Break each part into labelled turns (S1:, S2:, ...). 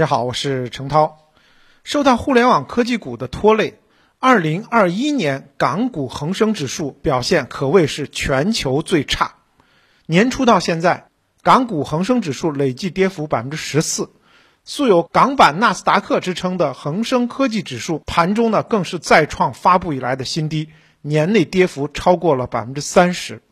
S1: 大家好，我是程涛。受到互联网科技股的拖累，二零二一年港股恒生指数表现可谓是全球最差。年初到现在，港股恒生指数累计跌幅百分之十四，素有“港版纳斯达克”之称的恒生科技指数盘中呢更是再创发布以来的新低，年内跌幅超过了百分之三十。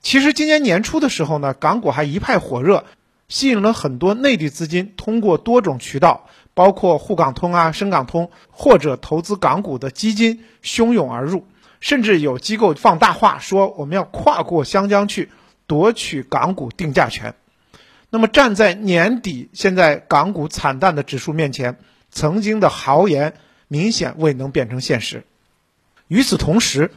S1: 其实今年年初的时候呢，港股还一派火热。吸引了很多内地资金，通过多种渠道，包括沪港通啊、深港通，或者投资港股的基金汹涌而入，甚至有机构放大话说我们要跨过湘江去夺取港股定价权。那么站在年底现在港股惨淡的指数面前，曾经的豪言明显未能变成现实。与此同时，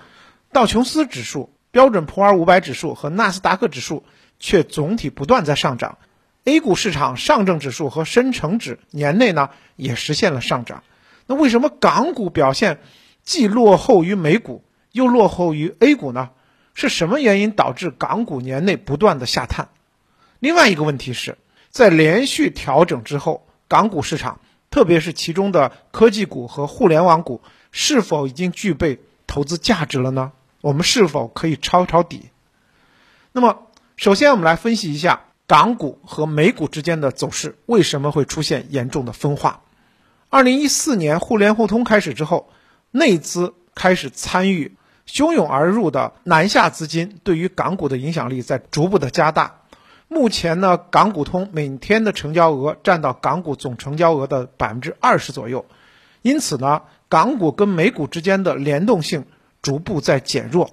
S1: 道琼斯指数、标准普尔五百指数和纳斯达克指数却总体不断在上涨。A 股市场上证指数和深成指年内呢也实现了上涨，那为什么港股表现既落后于美股又落后于 A 股呢？是什么原因导致港股年内不断的下探？另外一个问题是，在连续调整之后，港股市场特别是其中的科技股和互联网股是否已经具备投资价值了呢？我们是否可以抄抄底？那么，首先我们来分析一下。港股和美股之间的走势为什么会出现严重的分化？二零一四年互联互通开始之后，内资开始参与，汹涌而入的南下资金对于港股的影响力在逐步的加大。目前呢，港股通每天的成交额占到港股总成交额的百分之二十左右，因此呢，港股跟美股之间的联动性逐步在减弱。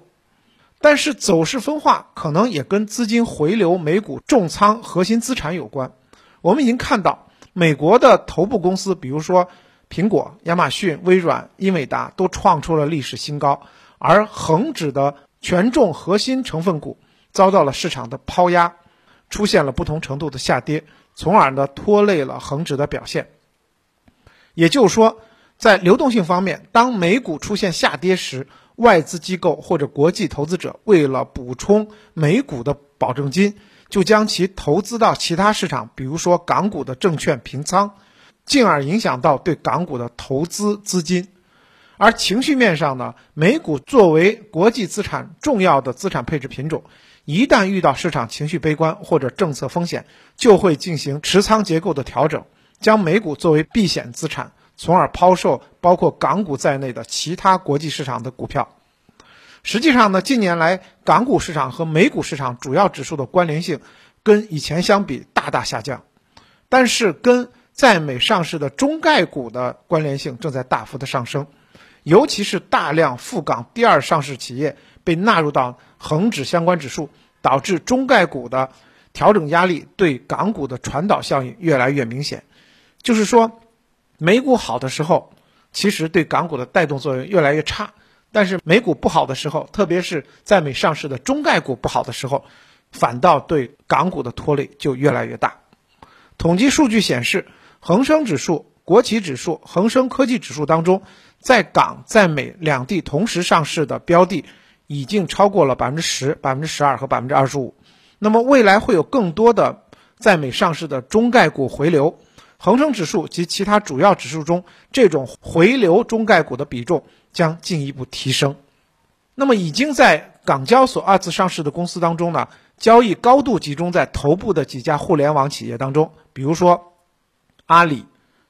S1: 但是走势分化可能也跟资金回流美股重仓核心资产有关。我们已经看到，美国的头部公司，比如说苹果、亚马逊、微软、英伟达，都创出了历史新高，而恒指的权重核心成分股遭到了市场的抛压，出现了不同程度的下跌，从而呢拖累了恒指的表现。也就是说，在流动性方面，当美股出现下跌时，外资机构或者国际投资者为了补充美股的保证金，就将其投资到其他市场，比如说港股的证券平仓，进而影响到对港股的投资资金。而情绪面上呢，美股作为国际资产重要的资产配置品种，一旦遇到市场情绪悲观或者政策风险，就会进行持仓结构的调整，将美股作为避险资产。从而抛售包括港股在内的其他国际市场的股票。实际上呢，近年来港股市场和美股市场主要指数的关联性跟以前相比大大下降，但是跟在美上市的中概股的关联性正在大幅的上升，尤其是大量赴港第二上市企业被纳入到恒指相关指数，导致中概股的调整压力对港股的传导效应越来越明显。就是说。美股好的时候，其实对港股的带动作用越来越差；但是美股不好的时候，特别是在美上市的中概股不好的时候，反倒对港股的拖累就越来越大。统计数据显示，恒生指数、国企指数、恒生科技指数当中，在港在美两地同时上市的标的，已经超过了百分之十、百分之十二和百分之二十五。那么未来会有更多的在美上市的中概股回流。恒生指数及其他主要指数中，这种回流中概股的比重将进一步提升。那么，已经在港交所二次上市的公司当中呢，交易高度集中在头部的几家互联网企业当中，比如说阿里、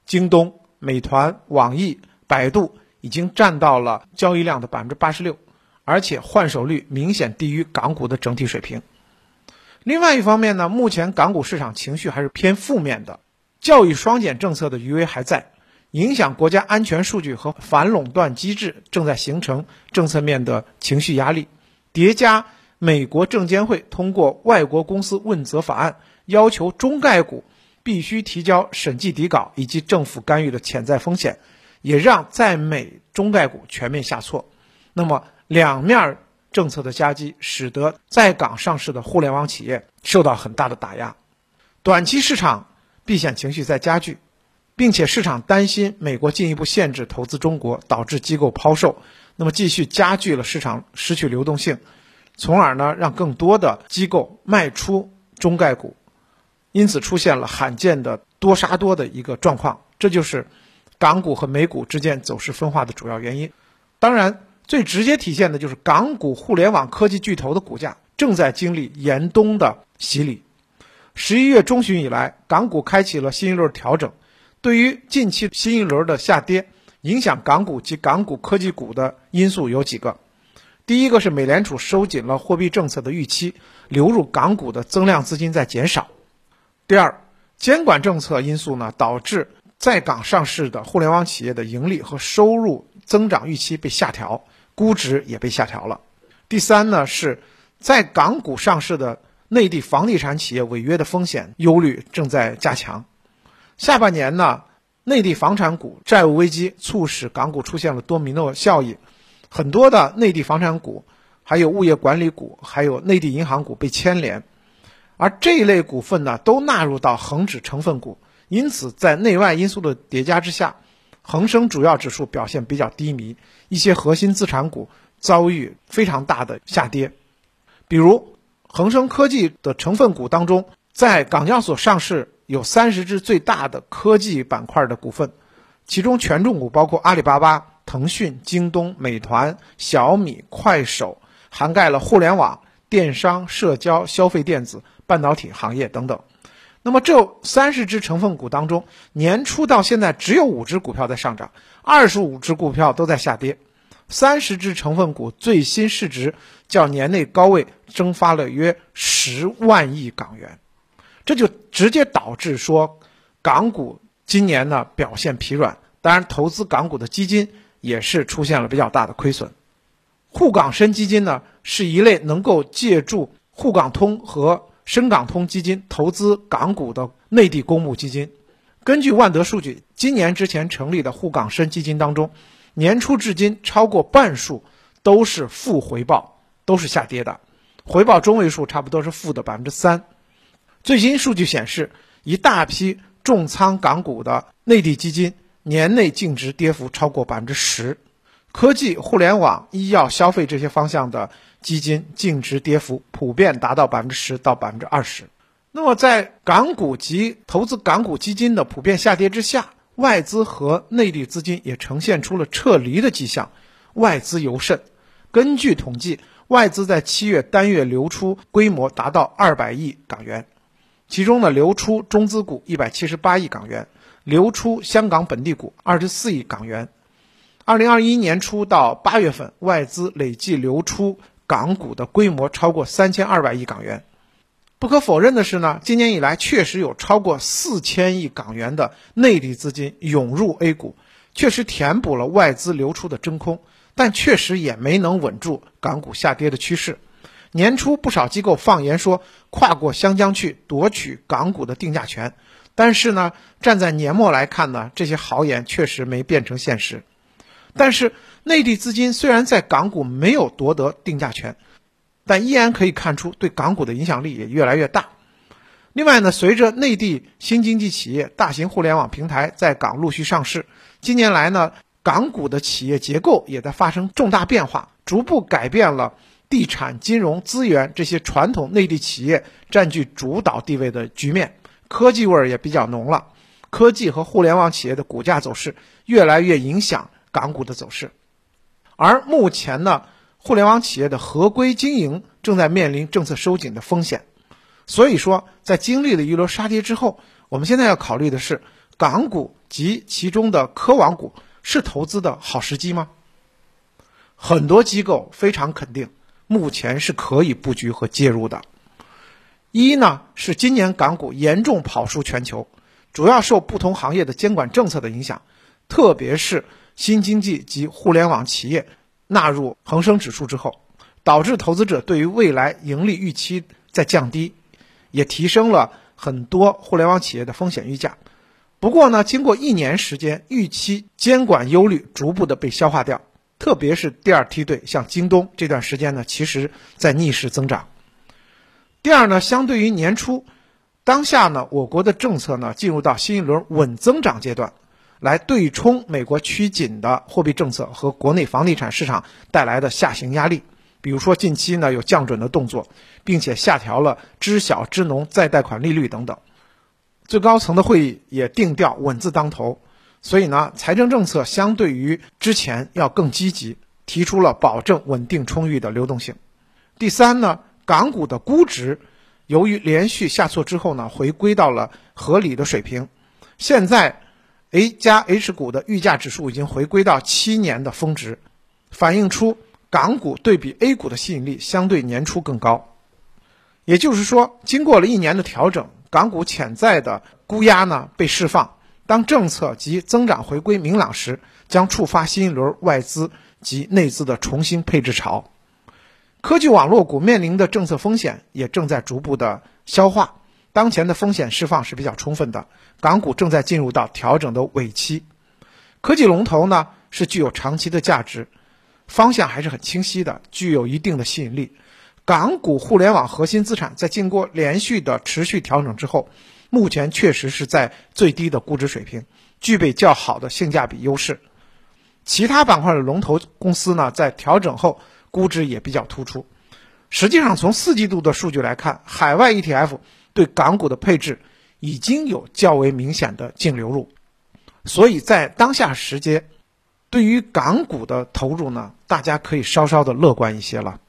S1: 京东、美团、网易、百度，已经占到了交易量的百分之八十六，而且换手率明显低于港股的整体水平。另外一方面呢，目前港股市场情绪还是偏负面的。教育双减政策的余威还在，影响国家安全数据和反垄断机制正在形成政策面的情绪压力，叠加美国证监会通过外国公司问责法案，要求中概股必须提交审计底稿，以及政府干预的潜在风险，也让在美中概股全面下挫。那么两面政策的夹击，使得在港上市的互联网企业受到很大的打压，短期市场。避险情绪在加剧，并且市场担心美国进一步限制投资中国，导致机构抛售，那么继续加剧了市场失去流动性，从而呢让更多的机构卖出中概股，因此出现了罕见的多杀多的一个状况，这就是港股和美股之间走势分化的主要原因。当然，最直接体现的就是港股互联网科技巨头的股价正在经历严冬的洗礼。十一月中旬以来，港股开启了新一轮调整。对于近期新一轮的下跌，影响港股及港股科技股的因素有几个。第一个是美联储收紧了货币政策的预期，流入港股的增量资金在减少。第二，监管政策因素呢，导致在港上市的互联网企业的盈利和收入增长预期被下调，估值也被下调了。第三呢，是在港股上市的。内地房地产企业违约的风险忧虑正在加强。下半年呢，内地房产股债务危机促使港股出现了多米诺效应，很多的内地房产股、还有物业管理股、还有内地银行股被牵连，而这一类股份呢，都纳入到恒指成分股，因此在内外因素的叠加之下，恒生主要指数表现比较低迷，一些核心资产股遭遇非常大的下跌，比如。恒生科技的成分股当中，在港交所上市有三十只最大的科技板块的股份，其中权重股包括阿里巴巴、腾讯、京东、美团、小米、快手，涵盖了互联网、电商、社交、消费电子、半导体行业等等。那么这三十只成分股当中，年初到现在只有五只股票在上涨，二十五只股票都在下跌。三十只成分股最新市值较年内高位蒸发了约十万亿港元，这就直接导致说港股今年呢表现疲软。当然，投资港股的基金也是出现了比较大的亏损。沪港深基金呢是一类能够借助沪港通和深港通基金投资港股的内地公募基金。根据万德数据，今年之前成立的沪港深基金当中。年初至今，超过半数都是负回报，都是下跌的，回报中位数差不多是负的百分之三。最新数据显示，一大批重仓港股的内地基金年内净值跌幅超过百分之十，科技、互联网、医药、消费这些方向的基金净值跌幅普遍达到百分之十到百分之二十。那么，在港股及投资港股基金的普遍下跌之下，外资和内地资金也呈现出了撤离的迹象，外资尤甚。根据统计，外资在七月单月流出规模达到二百亿港元，其中呢，流出中资股一百七十八亿港元，流出香港本地股二十四亿港元。二零二一年初到八月份，外资累计流出港股的规模超过三千二百亿港元。不可否认的是呢，今年以来确实有超过四千亿港元的内地资金涌入 A 股，确实填补了外资流出的真空，但确实也没能稳住港股下跌的趋势。年初不少机构放言说跨过湘江去夺取港股的定价权，但是呢，站在年末来看呢，这些豪言确实没变成现实。但是内地资金虽然在港股没有夺得定价权。但依然可以看出，对港股的影响力也越来越大。另外呢，随着内地新经济企业、大型互联网平台在港陆续上市，近年来呢，港股的企业结构也在发生重大变化，逐步改变了地产、金融、资源这些传统内地企业占据主导地位的局面，科技味儿也比较浓了。科技和互联网企业的股价走势越来越影响港股的走势，而目前呢。互联网企业的合规经营正在面临政策收紧的风险，所以说，在经历了一轮杀跌之后，我们现在要考虑的是，港股及其中的科网股是投资的好时机吗？很多机构非常肯定，目前是可以布局和介入的。一呢是今年港股严重跑输全球，主要受不同行业的监管政策的影响，特别是新经济及互联网企业。纳入恒生指数之后，导致投资者对于未来盈利预期在降低，也提升了很多互联网企业的风险溢价。不过呢，经过一年时间，预期监管忧虑逐步的被消化掉，特别是第二梯队，像京东这段时间呢，其实在逆势增长。第二呢，相对于年初，当下呢，我国的政策呢进入到新一轮稳增长阶段。来对冲美国趋紧的货币政策和国内房地产市场带来的下行压力，比如说近期呢有降准的动作，并且下调了知晓知农再贷款利率等等。最高层的会议也定调稳字当头，所以呢，财政政策相对于之前要更积极，提出了保证稳定充裕的流动性。第三呢，港股的估值由于连续下挫之后呢，回归到了合理的水平。现在 A 加 H 股的预价指数已经回归到七年的峰值，反映出港股对比 A 股的吸引力相对年初更高。也就是说，经过了一年的调整。港股潜在的估压呢被释放，当政策及增长回归明朗时，将触发新一轮外资及内资的重新配置潮。科技网络股面临的政策风险也正在逐步的消化，当前的风险释放是比较充分的，港股正在进入到调整的尾期。科技龙头呢是具有长期的价值，方向还是很清晰的，具有一定的吸引力。港股互联网核心资产在经过连续的持续调整之后，目前确实是在最低的估值水平，具备较好的性价比优势。其他板块的龙头公司呢，在调整后估值也比较突出。实际上，从四季度的数据来看，海外 ETF 对港股的配置已经有较为明显的净流入，所以在当下时间，对于港股的投入呢，大家可以稍稍的乐观一些了。